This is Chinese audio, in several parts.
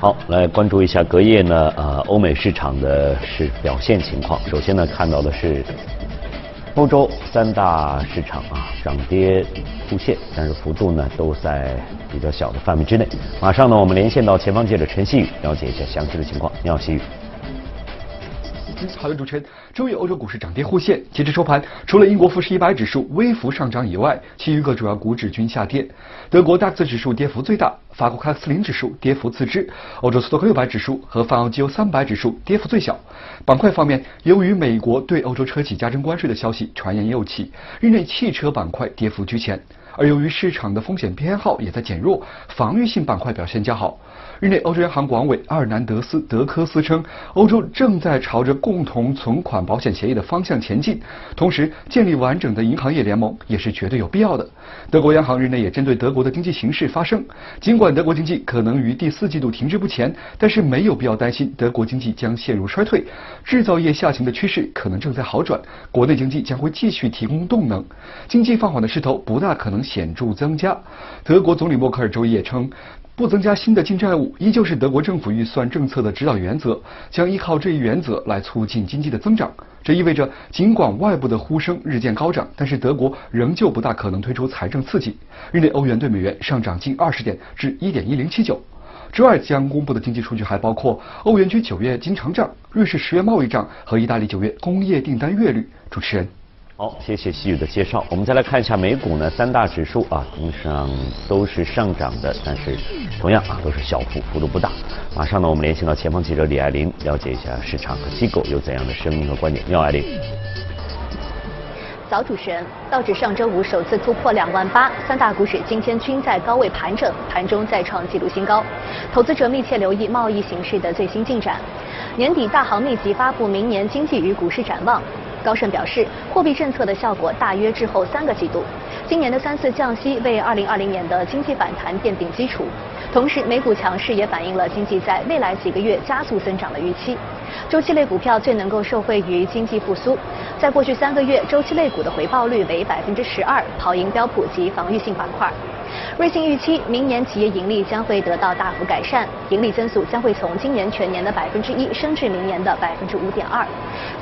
好，来关注一下隔夜呢，呃，欧美市场的是表现情况。首先呢，看到的是欧洲三大市场啊，涨跌互现，但是幅度呢都在比较小的范围之内。马上呢，我们连线到前方记者陈曦宇，了解一下详细的情况。你好，曦宇。好的，主持人。周一欧洲股市涨跌互现，截至收盘，除了英国富时一百指数微幅上涨以外，其余各主要股指均下跌。德国 DAX 指数跌幅最大，法国克斯林指数跌幅次之，欧洲斯托克六百指数和泛欧绩优三百指数跌幅最小。板块方面，由于美国对欧洲车企加征关税的消息传言又起，日内汽车板块跌幅居前。而由于市场的风险偏好也在减弱，防御性板块表现较好。日内，欧洲央行广委阿尔南德斯·德科斯称，欧洲正在朝着共同存款保险协议的方向前进，同时建立完整的银行业联盟也是绝对有必要的。德国央行日内也针对德国的经济形势发声，尽管德国经济可能于第四季度停滞不前，但是没有必要担心德国经济将陷入衰退，制造业下行的趋势可能正在好转，国内经济将会继续提供动能，经济放缓的势头不大可能显著增加。德国总理默克尔周一也称。不增加新的净债务，依旧是德国政府预算政策的指导原则，将依靠这一原则来促进经济的增长。这意味着，尽管外部的呼声日渐高涨，但是德国仍旧不大可能推出财政刺激。日内欧元对美元上涨近二十点，至一点一零七九。之外将公布的经济数据还包括欧元区九月经常账、瑞士十月贸易账和意大利九月工业订单月率。主持人。好，谢谢西雨的介绍。我们再来看一下美股呢，三大指数啊，同时上都是上涨的，但是同样啊都是小幅，幅度不大。马上呢，我们连线到前方记者李爱玲，了解一下市场和机构有怎样的声音和观点。你好，爱玲。早，主持人。道指上周五首次突破两万八，三大股指今天均在高位盘整，盘中再创纪录新高。投资者密切留意贸易形势的最新进展。年底大行密集发布明年经济与股市展望。高盛表示，货币政策的效果大约滞后三个季度。今年的三次降息为2020年的经济反弹奠定基础。同时，美股强势也反映了经济在未来几个月加速增长的预期。周期类股票最能够受惠于经济复苏。在过去三个月，周期类股的回报率为百分之十二，跑赢标普及防御性板块。瑞信预期明年企业盈利将会得到大幅改善，盈利增速将会从今年全年的百分之一升至明年的百分之五点二。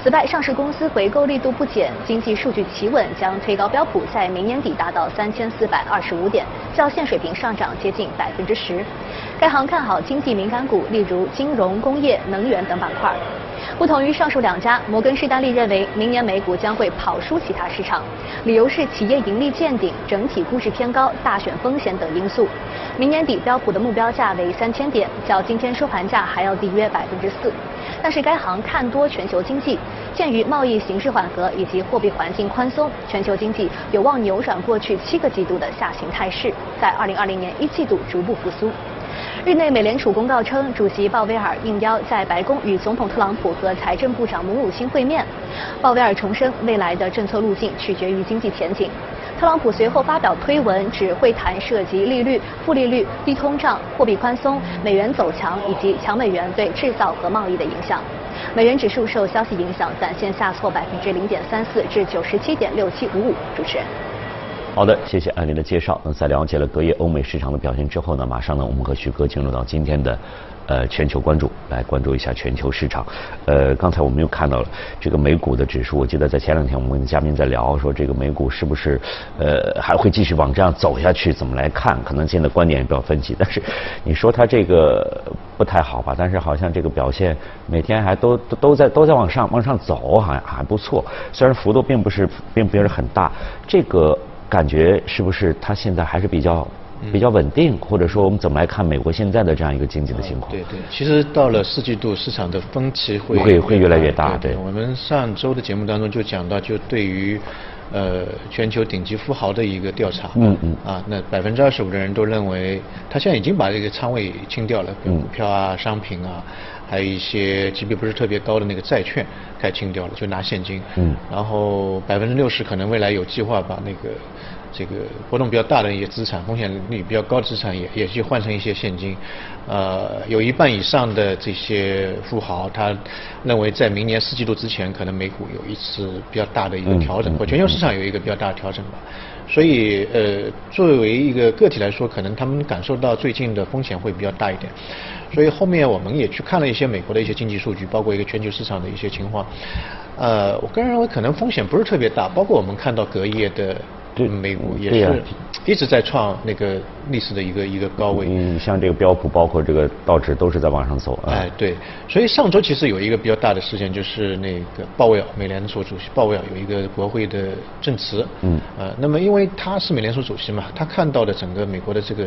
此外，上市公司回购力度不减，经济数据企稳，将推高标普在明年底达到三千四百二十五点，较现水平上涨接近百分之十。该行看好经济敏感股，例如金融、工业、能源等板块。不同于上述两家，摩根士丹利认为明年美股将会跑输其他市场，理由是企业盈利见顶、整体估值偏高、大选风险等因素。明年底标普的目标价为三千点，较今天收盘价还要低约百分之四。但是该行看多全球经济，鉴于贸易形势缓和以及货币环境宽松，全球经济有望扭转过去七个季度的下行态势，在二零二零年一季度逐步复苏。日内，美联储公告称，主席鲍威尔应邀在白宫与总统特朗普和财政部长姆努钦会面。鲍威尔重申，未来的政策路径取决于经济前景。特朗普随后发表推文，指会谈涉及利率、负利率、低通胀、货币宽松、美元走强以及强美元对制造和贸易的影响。美元指数受消息影响，暂线下挫百分之零点三四至九十七点六七五五。主持人。好的，谢谢艾琳的介绍。那在了解了隔夜欧美市场的表现之后呢，马上呢，我们和徐哥进入到今天的呃全球关注，来关注一下全球市场。呃，刚才我们又看到了这个美股的指数，我记得在前两天我们跟嘉宾在聊，说这个美股是不是呃还会继续往这样走下去？怎么来看？可能现在观点也比较分歧。但是你说它这个不太好吧？但是好像这个表现每天还都都都在都在往上往上走，好像还不错。虽然幅度并不是并不是很大，这个。感觉是不是它现在还是比较比较稳定，或者说我们怎么来看美国现在的这样一个经济的情况？对对，其实到了四季度，市场的分歧会会会越来越大。对，我们上周的节目当中就讲到，就对于呃全球顶级富豪的一个调查，嗯嗯，啊，那百分之二十五的人都认为，他现在已经把这个仓位清掉了，比如股票啊、商品啊，还有一些级别不是特别高的那个债券，该清掉了，就拿现金。嗯，然后百分之六十可能未来有计划把那个。这个波动比较大的一些资产，风险率比较高的资产也也去换成一些现金，呃，有一半以上的这些富豪，他认为在明年四季度之前，可能美股有一次比较大的一个调整，或全球市场有一个比较大的调整吧。所以呃，作为一个个体来说，可能他们感受到最近的风险会比较大一点。所以后面我们也去看了一些美国的一些经济数据，包括一个全球市场的一些情况。呃，我个人认为可能风险不是特别大，包括我们看到隔夜的。美股也是一直在创那个历史的一个一个高位。嗯，像这个标普，包括这个道指都是在往上走。哎，对。所以上周其实有一个比较大的事件，就是那个鲍威尔，美联储主席鲍威尔有一个国会的证词。嗯。呃，那么因为他是美联储主席嘛，他看到的整个美国的这个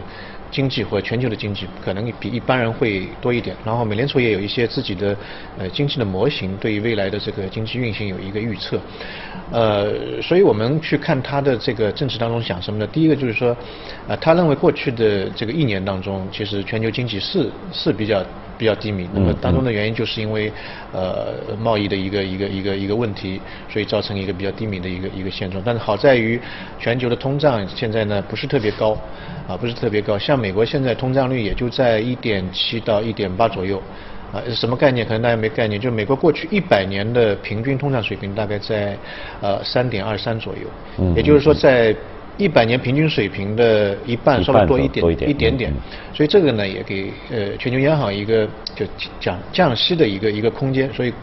经济或全球的经济可能比一般人会多一点。然后美联储也有一些自己的呃经济的模型，对于未来的这个经济运行有一个预测。呃，所以我们去看他的这个。个政治当中想什么呢？第一个就是说，呃，他认为过去的这个一年当中，其实全球经济是是比较比较低迷。那么当中的原因就是因为呃贸易的一个一个一个一个问题，所以造成一个比较低迷的一个一个现状。但是好在于全球的通胀现在呢不是特别高，啊不是特别高。像美国现在通胀率也就在一点七到一点八左右。啊，什么概念？可能大家没概念。就美国过去一百年的平均通胀水平大概在呃三点二三左右，嗯，也就是说在一百年平均水平的一半稍微多一点一点点，所以这个呢也给呃全球央行一个就降降息的一个一个空间。所以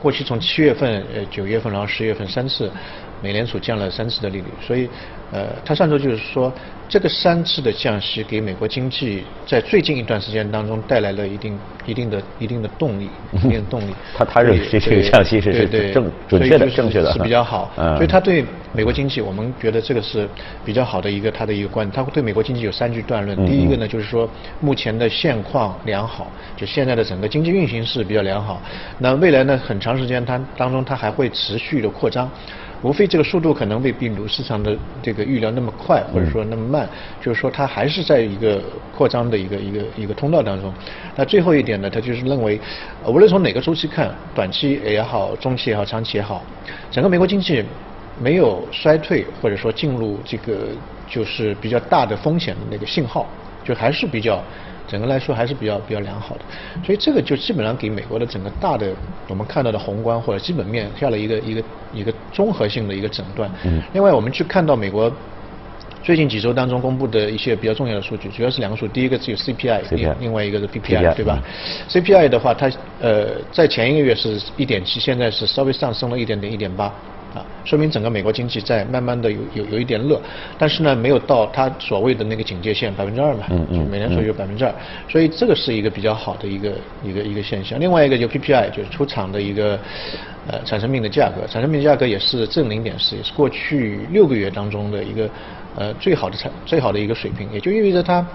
过去从七月份、呃九月份，然后十月份三次。美联储降了三次的利率，所以，呃，他上周就是说，这个三次的降息给美国经济在最近一段时间当中带来了一定、一定的、一定的动力，一定的动力。他他认为这个降息是是正准确的、正确的，是比较好。所以他对美国经济，我们觉得这个是比较好的一个他的一个观点。他对美国经济有三句断论。第一个呢，就是说目前的现况良好，就现在的整个经济运行是比较良好。那未来呢，很长时间它当中它还会持续的扩张。无非这个速度可能未必如市场的这个预料那么快，或者说那么慢，就是说它还是在一个扩张的一个一个一个通道当中。那最后一点呢，他就是认为，无论从哪个周期看，短期也好，中期也好，长期也好，整个美国经济没有衰退，或者说进入这个就是比较大的风险的那个信号，就还是比较。整个来说还是比较比较良好的，所以这个就基本上给美国的整个大的我们看到的宏观或者基本面下了一个一个一个综合性的一个诊断。嗯。另外，我们去看到美国最近几周当中公布的一些比较重要的数据，主要是两个数，第一个是有 CPI，另外一个是 PPI，对吧？CPI 的话，它呃在前一个月是一点七，现在是稍微上升了一点点，一点八。啊，说明整个美国经济在慢慢的有有有一点热，但是呢，没有到它所谓的那个警戒线百分之二嘛，嗯嗯，美联储有百分之二，所以这个是一个比较好的一个一个一个现象。另外一个就 PPI 就是出厂的一个呃产生品的价格，产生品价格也是正零点四，也是过去六个月当中的一个呃最好的产最好的一个水平，也就意味着它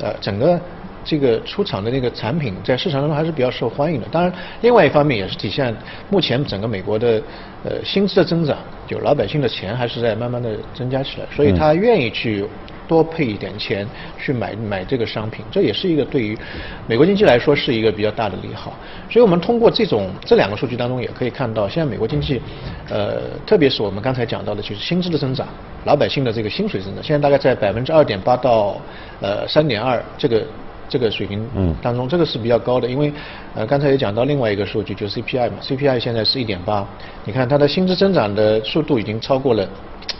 呃整个。这个出厂的那个产品在市场当中还是比较受欢迎的。当然，另外一方面也是体现目前整个美国的呃薪资的增长，就老百姓的钱还是在慢慢的增加起来，所以他愿意去多配一点钱去买买这个商品，这也是一个对于美国经济来说是一个比较大的利好。所以我们通过这种这两个数据当中也可以看到，现在美国经济呃，特别是我们刚才讲到的，就是薪资的增长，老百姓的这个薪水增长，现在大概在百分之二点八到呃三点二这个。这个水平当中，这个是比较高的，因为呃刚才也讲到另外一个数据，就是 CPI 嘛，CPI 现在是一点八，你看它的薪资增长的速度已经超过了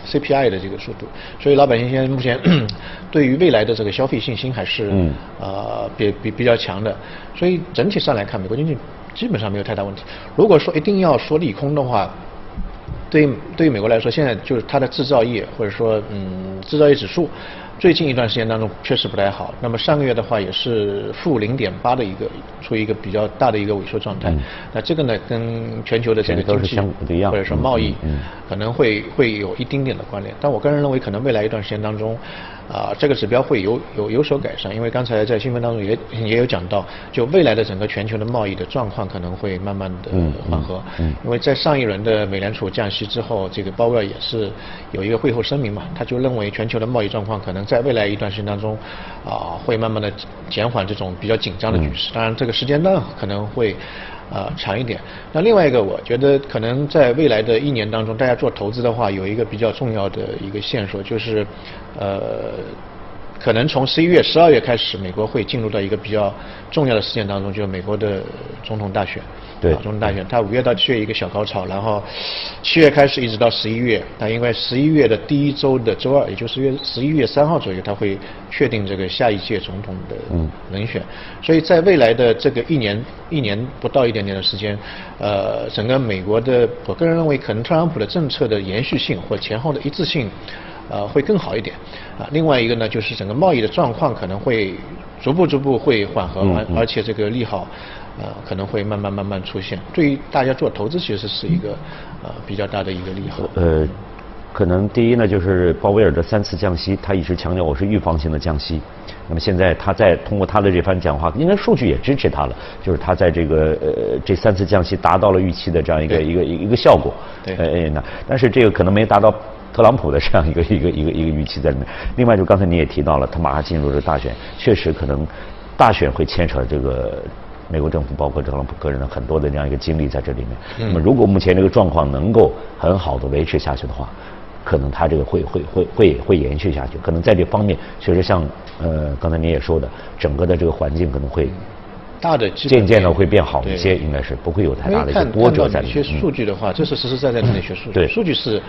CPI 的这个速度，所以老百姓现在目前 对于未来的这个消费信心还是呃比比比较强的，所以整体上来看，美国经济基本上没有太大问题。如果说一定要说利空的话，对对于美国来说，现在就是它的制造业或者说嗯制造业指数。最近一段时间当中确实不太好，那么上个月的话也是负零点八的一个，处于一个比较大的一个萎缩状态。那这个呢跟全球的这个经济或者说贸易可能会会有一丁点的关联，但我个人认为可能未来一段时间当中。啊，这个指标会有有有所改善，因为刚才在新闻当中也也有讲到，就未来的整个全球的贸易的状况可能会慢慢的缓和。嗯，因为在上一轮的美联储降息之后，这个鲍威尔也是有一个会后声明嘛，他就认为全球的贸易状况可能在未来一段时间当中，啊，会慢慢的减缓这种比较紧张的局势。当然，这个时间段可能会。呃，长一点。那另外一个，我觉得可能在未来的一年当中，大家做投资的话，有一个比较重要的一个线索，就是，呃，可能从十一月、十二月开始，美国会进入到一个比较重要的事件当中，就是美国的总统大选。对，总统大选，它五月到七月一个小高潮，然后七月开始一直到十一月，它因为十一月的第一周的周二，也就是月十一月三号左右，它会确定这个下一届总统的人选。所以在未来的这个一年一年不到一点点的时间，呃，整个美国的，我个人认为，可能特朗普的政策的延续性或前后的一致性。呃，会更好一点，啊，另外一个呢，就是整个贸易的状况可能会逐步逐步会缓和，而而且这个利好，呃，可能会慢慢慢慢出现。对于大家做投资，其实是一个呃比较大的一个利好。呃，可能第一呢，就是鲍威尔的三次降息，他一直强调我是预防性的降息。那么现在他在通过他的这番讲话，应该数据也支持他了，就是他在这个呃这三次降息达到了预期的这样一个一个一个效果。对。呃，那但是这个可能没达到。特朗普的这样一个一个一个一个预期在里面。另外，就刚才你也提到了，他马上进入这大选，确实可能大选会牵扯这个美国政府，包括特朗普个人的很多的这样一个经历在这里面。那么，如果目前这个状况能够很好的维持下去的话，可能他这个会会会会会延续下去。可能在这方面，确实像呃刚才你也说的，整个的这个环境可能会大的渐渐的会变好一些，应该是不会有太大的一些波折在里面。一些数据的话，这是实实在在的那些数据，数据是。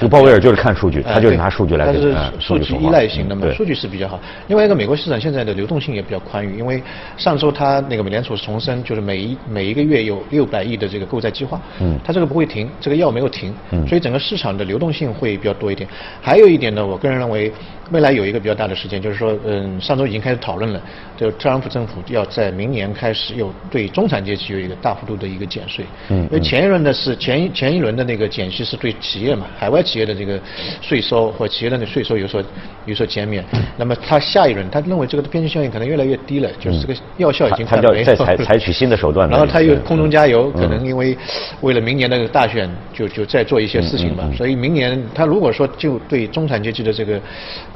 这个鲍威尔就是看数据，他就是拿数据来它是数据依赖型的嘛，数据是比较好。另外一个，美国市场现在的流动性也比较宽裕，因为上周他那个美联储重申，就是每一每一个月有六百亿的这个购债计划，嗯，它这个不会停，这个药没有停，嗯，所以整个市场的流动性会比较多一点。还有一点呢，我个人认为。未来有一个比较大的事件，就是说，嗯，上周已经开始讨论了，就特朗普政府要在明年开始有对中产阶级有一个大幅度的一个减税。嗯。因为前一轮的是前一前一轮的那个减息是对企业嘛，海外企业的这个税收或企业的那税收有所有所减免。那么他下一轮，他认为这个边际效应可能越来越低了，就是这个药效已经快没有。他再采采取新的手段。然后他又空中加油，可能因为为了明年的大选，就就再做一些事情吧。所以明年他如果说就对中产阶级的这个。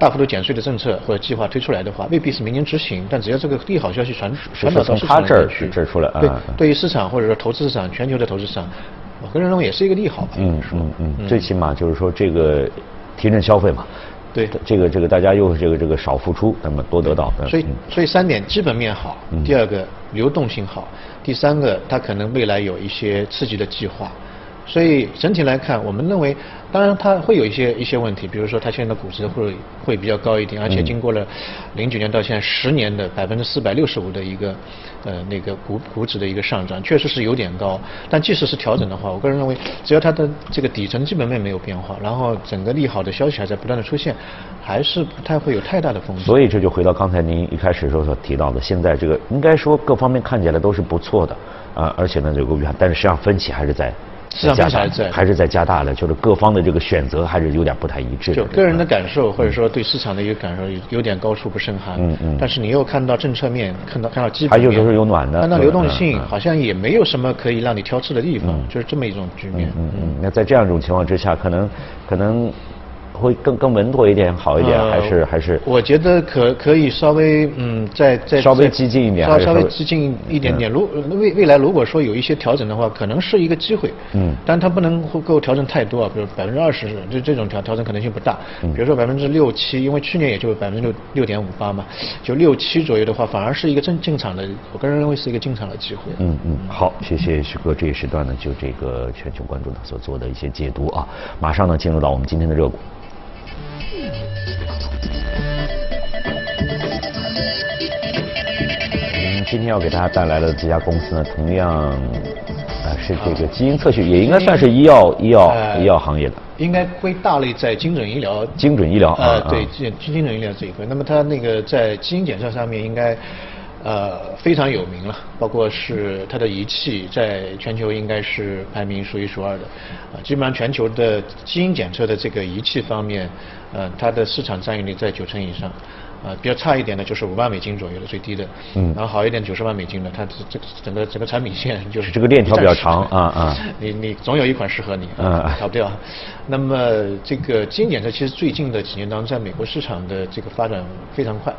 大幅度减税的政策或者计划推出来的话，未必是明年执行，但只要这个利好消息传传导到市场去，这儿出来，对，对于市场或者说投资市场，全球的投资市场，我个人认为也是一个利好吧。嗯嗯嗯，最起码就是说这个提振消费嘛。对，这个这个大家又是这个这个少付出，那么多得到。所以所以三点，基本面好，第二个流动性好，第三个它可能未来有一些刺激的计划。所以整体来看，我们认为，当然它会有一些一些问题，比如说它现在的估值会会比较高一点，而且经过了零九年到现在十年的百分之四百六十五的一个呃那个股股指的一个上涨，确实是有点高。但即使是调整的话，我个人认为，只要它的这个底层基本面没有变化，然后整个利好的消息还在不断的出现，还是不太会有太大的风险。所以这就回到刚才您一开始时候所提到的，现在这个应该说各方面看起来都是不错的啊，而且呢有个但是实际上分歧还是在。市场还在，还是在加大了，就是各方的这个选择还是有点不太一致。就个人的感受，或者说对市场的一个感受，有点高处不胜寒。嗯嗯。但是你又看到政策面，看到看到基本面，还有就是有暖的，看到流动性，好像也没有什么可以让你挑刺的地方，就是这么一种局面。嗯嗯。那在这样一种情况之下，可能可能。会更更稳妥一点，好一点，还是还是？我觉得可可以稍微嗯，再再稍微激进一点，稍稍微激进一点点。如未未来如果说有一些调整的话，可能是一个机会。嗯。但它不能够调整太多啊，比如百分之二十，这这种调调整可能性不大。嗯。比如说百分之六七，因为去年也就百分之六六点五八嘛，就六七左右的话，反而是一个正进场的，我个人认为是一个进场的机会。嗯嗯。好，谢谢徐哥这一时段呢，就这个全球关注呢所做的一些解读啊，马上呢进入到我们今天的热股。今天要给大家带来的这家公司呢，同样啊是这个基因测序，也应该算是医药医药医药行业的。应该归大类在精准医疗。精准医疗啊，对，精精准医疗这一块。那么它那个在基因检测上面应该呃非常有名了，包括是它的仪器在全球应该是排名数一数二的。啊，基本上全球的基因检测的这个仪器方面，呃，它的市场占有率在九成以上。啊，比较差一点的，就是五万美金左右的最低的，嗯，然后好一点九十万美金的，它这这整个整个产品线就是这个链条比较长啊啊，你你总有一款适合你，嗯，逃不掉。那么这个基因检测其实最近的几年当中，在美国市场的这个发展非常快，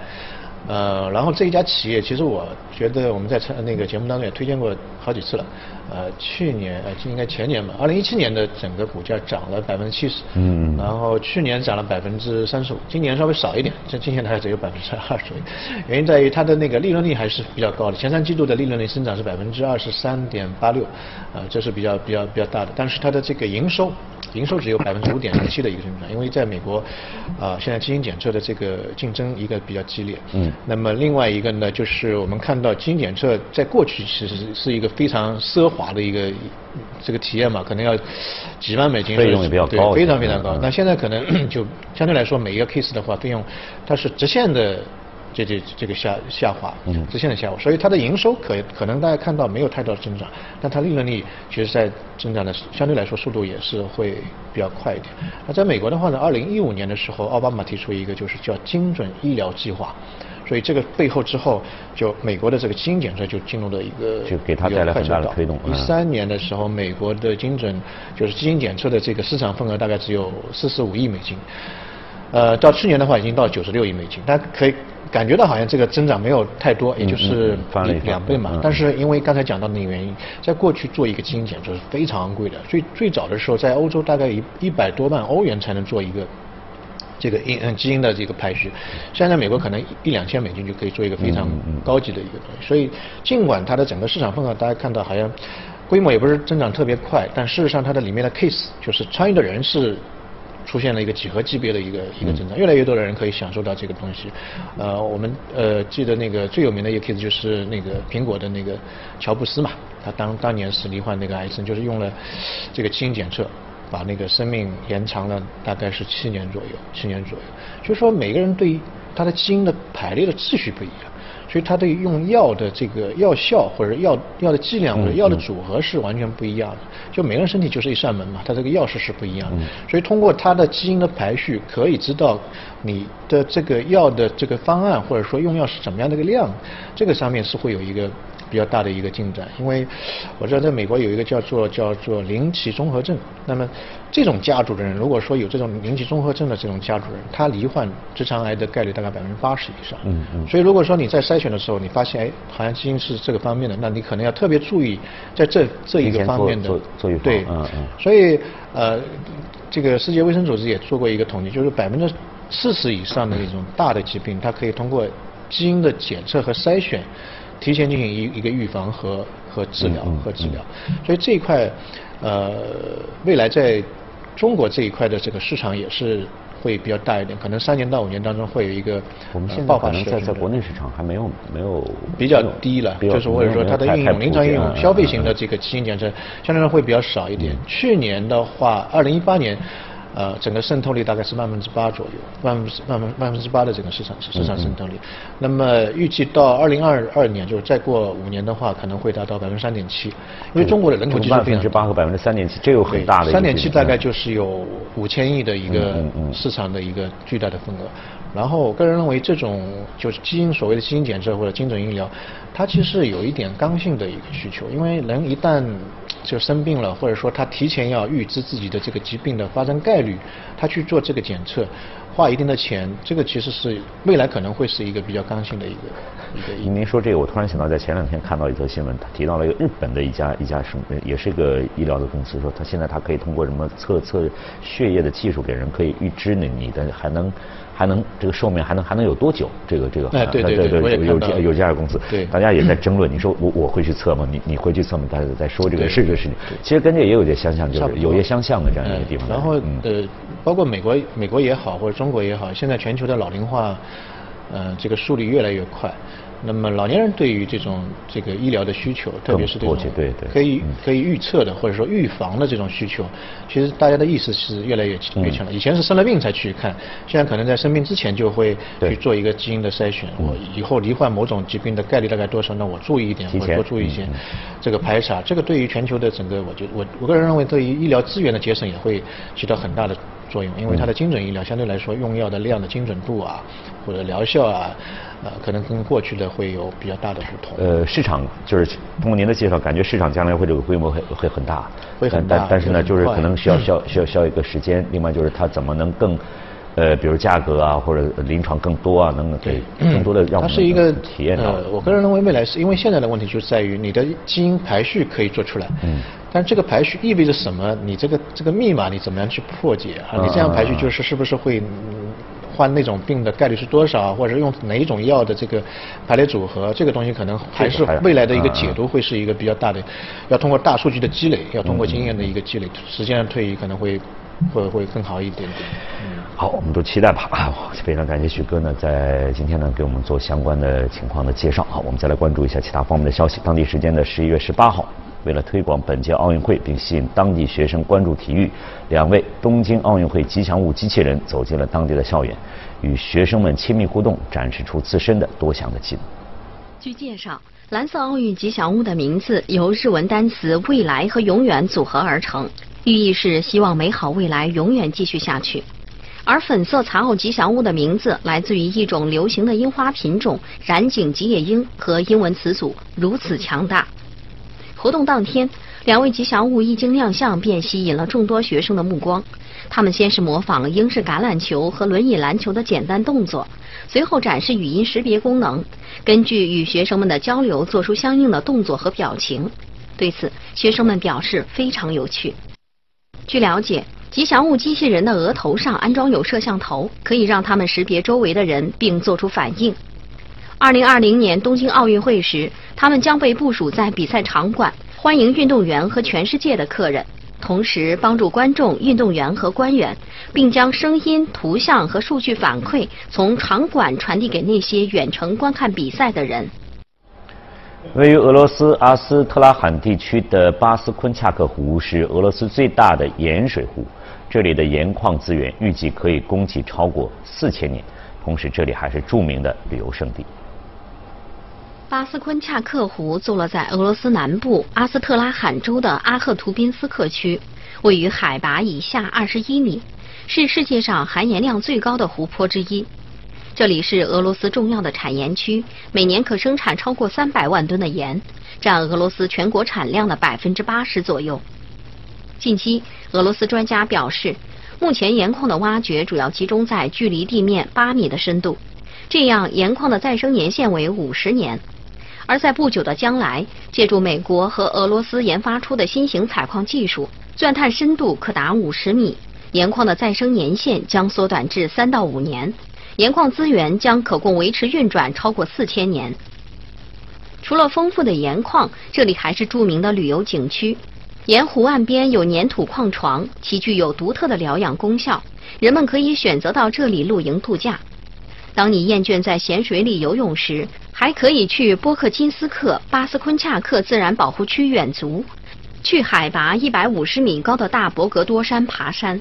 呃，然后这一家企业，其实我觉得我们在那个节目当中也推荐过好几次了。呃，去年呃，应该前年吧，二零一七年的整个股价涨了百分之七十，嗯，然后去年涨了百分之三十五，今年稍微少一点，这今年大概只有百分之二左右。原因在于它的那个利润率还是比较高的，前三季度的利润率增长是百分之二十三点八六，啊，这是比较比较比较大的。但是它的这个营收，营收只有百分之五点零七的一个增长，因为在美国，啊，现在基因检测的这个竞争一个比较激烈，嗯，那么另外一个呢，就是我们看到基因检测在过去其实是一个非常奢。华的一个这个体验嘛，可能要几万美金，费用也比较高，非常非常高。那现在可能 就相对来说，每一个 case 的话，费用它是直线的这这这个下下滑，直线的下滑，所以它的营收可可能大家看到没有太大的增长，但它利润率其实在增长的相对来说速度也是会比较快一点。那在美国的话呢，二零一五年的时候，奥巴马提出一个就是叫精准医疗计划。所以这个背后之后，就美国的这个基因检测就进入了一个就给它带来很大的推动。一三年的时候，美国的精准就是基因检测的这个市场份额大概只有四十五亿美金，呃，到去年的话已经到九十六亿美金。大家可以感觉到好像这个增长没有太多，也就是两倍嘛。但是因为刚才讲到的那个原因，在过去做一个基因检测是非常昂贵的。最最早的时候，在欧洲大概一一百多万欧元才能做一个。这个因嗯基因的这个排序，现在美国可能一两千美金就可以做一个非常高级的一个东西。所以尽管它的整个市场份额大家看到好像规模也不是增长特别快，但事实上它的里面的 case 就是参与的人是出现了一个几何级别的一个一个增长，越来越多的人可以享受到这个东西。呃，我们呃记得那个最有名的一个 case 就是那个苹果的那个乔布斯嘛，他当当年是罹患那个癌症，就是用了这个基因检测。把那个生命延长了大概是七年左右，七年左右。就是说每个人对于他的基因的排列的秩序不一样，所以它对用药的这个药效或者药药的剂量或者药的组合是完全不一样的。就每个人身体就是一扇门嘛，它这个钥匙是不一样的。所以通过它的基因的排序，可以知道你的这个药的这个方案或者说用药是怎么样的一个量，这个上面是会有一个。比较大的一个进展，因为我知道在美国有一个叫做叫做林奇综合症，那么这种家族的人，如果说有这种林奇综合症的这种家族人，他罹患直肠癌的概率大概百分之八十以上。嗯嗯。所以如果说你在筛选的时候，你发现哎，好像基因是这个方面的，那你可能要特别注意在这这一个方面的。对，嗯嗯。所以呃，这个世界卫生组织也做过一个统计，就是百分之四十以上的那种大的疾病，它可以通过基因的检测和筛选。提前进行一一个预防和和治疗和治疗，所以这一块，呃，未来在中国这一块的这个市场也是会比较大一点，可能三年到五年当中会有一个我们现在可能在在国内市场还没有没有比较低了，就是或者说它的应用临床应用消费型的这个基因检测相对来说会比较少一点。去年的话，二零一八年。呃，整个渗透率大概是万分之八左右，万分之万分万分之八的整个市场市场渗透率。那么预计到二零二二年，就是再过五年的话，可能会达到百分之三点七。因为中国的人口基数万分之八和百分之三点七，这有很大的。三点七大概就是有五千亿的一个市场的一个巨大的份额。然后，我个人认为这种就是基因所谓的基因检测或者精准医疗，它其实有一点刚性的一个需求，因为人一旦就生病了，或者说他提前要预知自己的这个疾病的发生概率，他去做这个检测，花一定的钱，这个其实是未来可能会是一个比较刚性的一个。您说这个，我突然想到，在前两天看到一则新闻，他提到了一个日本的一家一家什么，也是一个医疗的公司，说他现在他可以通过什么测测血液的技术，给人可以预知你你的还能。还能这个寿命还能还能有多久？这个这个对对对对，有有有这家公司，对，大家也在争论。你说我我会去测吗？你你会去测吗？大家在说这个是这个事情。其实跟这也有点相像，就是有些相像的这样一个地方。然后呃，包括美国美国也好，或者中国也好，现在全球的老龄化，呃，这个速率越来越快。那么老年人对于这种这个医疗的需求，特别是这种可以可以预测的或者说预防的这种需求，其实大家的意识是越来越越强了。以前是生了病才去看，现在可能在生病之前就会去做一个基因的筛选。我以后罹患某种疾病的概率大概多少？那我注意一点，或者多注意一些这个排查。这个对于全球的整个，我觉我我个人认为，对于医疗资源的节省也会起到很大的作用，因为它的精准医疗相对来说用药的量的精准度啊，或者疗效啊。呃，可能跟过去的会有比较大的不同。呃，市场就是通过您的介绍，感觉市场将来会这个规模会会很大，会很大。但但是呢，就是可能需要需要需要需要一个时间。另外就是它怎么能更呃，比如价格啊，或者临床更多啊，能给更多的让我们它是一个体验到。我个人认为未来是因为现在的问题就在于你的基因排序可以做出来，嗯，但这个排序意味着什么？你这个这个密码你怎么样去破解啊？你这样排序就是是不是会？患那种病的概率是多少，或者用哪一种药的这个排列组合，这个东西可能还是未来的一个解读，会是一个比较大的，要通过大数据的积累，要通过经验的一个积累，时间上推移可能会会会更好一点点。好，我们都期待吧。啊，非常感谢徐哥呢，在今天呢给我们做相关的情况的介绍。好，我们再来关注一下其他方面的消息。当地时间的十一月十八号。为了推广本届奥运会并吸引当地学生关注体育，两位东京奥运会吉祥物机器人走进了当地的校园，与学生们亲密互动，展示出自身的多项的技能。据介绍，蓝色奥运吉祥物的名字由日文单词“未来”和“永远”组合而成，寓意是希望美好未来永远继续下去。而粉色残奥吉祥物的名字来自于一种流行的樱花品种——染井吉野樱和英文词组“如此强大”。活动当天，两位吉祥物一经亮相，便吸引了众多学生的目光。他们先是模仿英式橄榄球和轮椅篮球的简单动作，随后展示语音识别功能，根据与学生们的交流做出相应的动作和表情。对此，学生们表示非常有趣。据了解，吉祥物机器人的额头上安装有摄像头，可以让他们识别周围的人并做出反应。二零二零年东京奥运会时，他们将被部署在比赛场馆，欢迎运动员和全世界的客人，同时帮助观众、运动员和官员，并将声音、图像和数据反馈从场馆传递给那些远程观看比赛的人。位于俄罗斯阿斯特拉罕地区的巴斯昆恰克湖是俄罗斯最大的盐水湖，这里的盐矿资源预计可以供给超过四千年，同时这里还是著名的旅游胜地。巴斯昆恰克湖坐落在俄罗斯南部阿斯特拉罕州的阿赫图宾斯克区，位于海拔以下二十一米，是世界上含盐量最高的湖泊之一。这里是俄罗斯重要的产盐区，每年可生产超过三百万吨的盐，占俄罗斯全国产量的百分之八十左右。近期，俄罗斯专家表示，目前盐矿的挖掘主要集中在距离地面八米的深度，这样盐矿的再生年限为五十年。而在不久的将来，借助美国和俄罗斯研发出的新型采矿技术，钻探深度可达五十米，盐矿的再生年限将缩短至三到五年，盐矿资源将可供维持运转超过四千年。除了丰富的盐矿，这里还是著名的旅游景区。沿湖岸边有粘土矿床，其具有独特的疗养功效，人们可以选择到这里露营度假。当你厌倦在咸水里游泳时，还可以去波克金斯克巴斯昆恰克自然保护区远足，去海拔一百五十米高的大伯格多山爬山。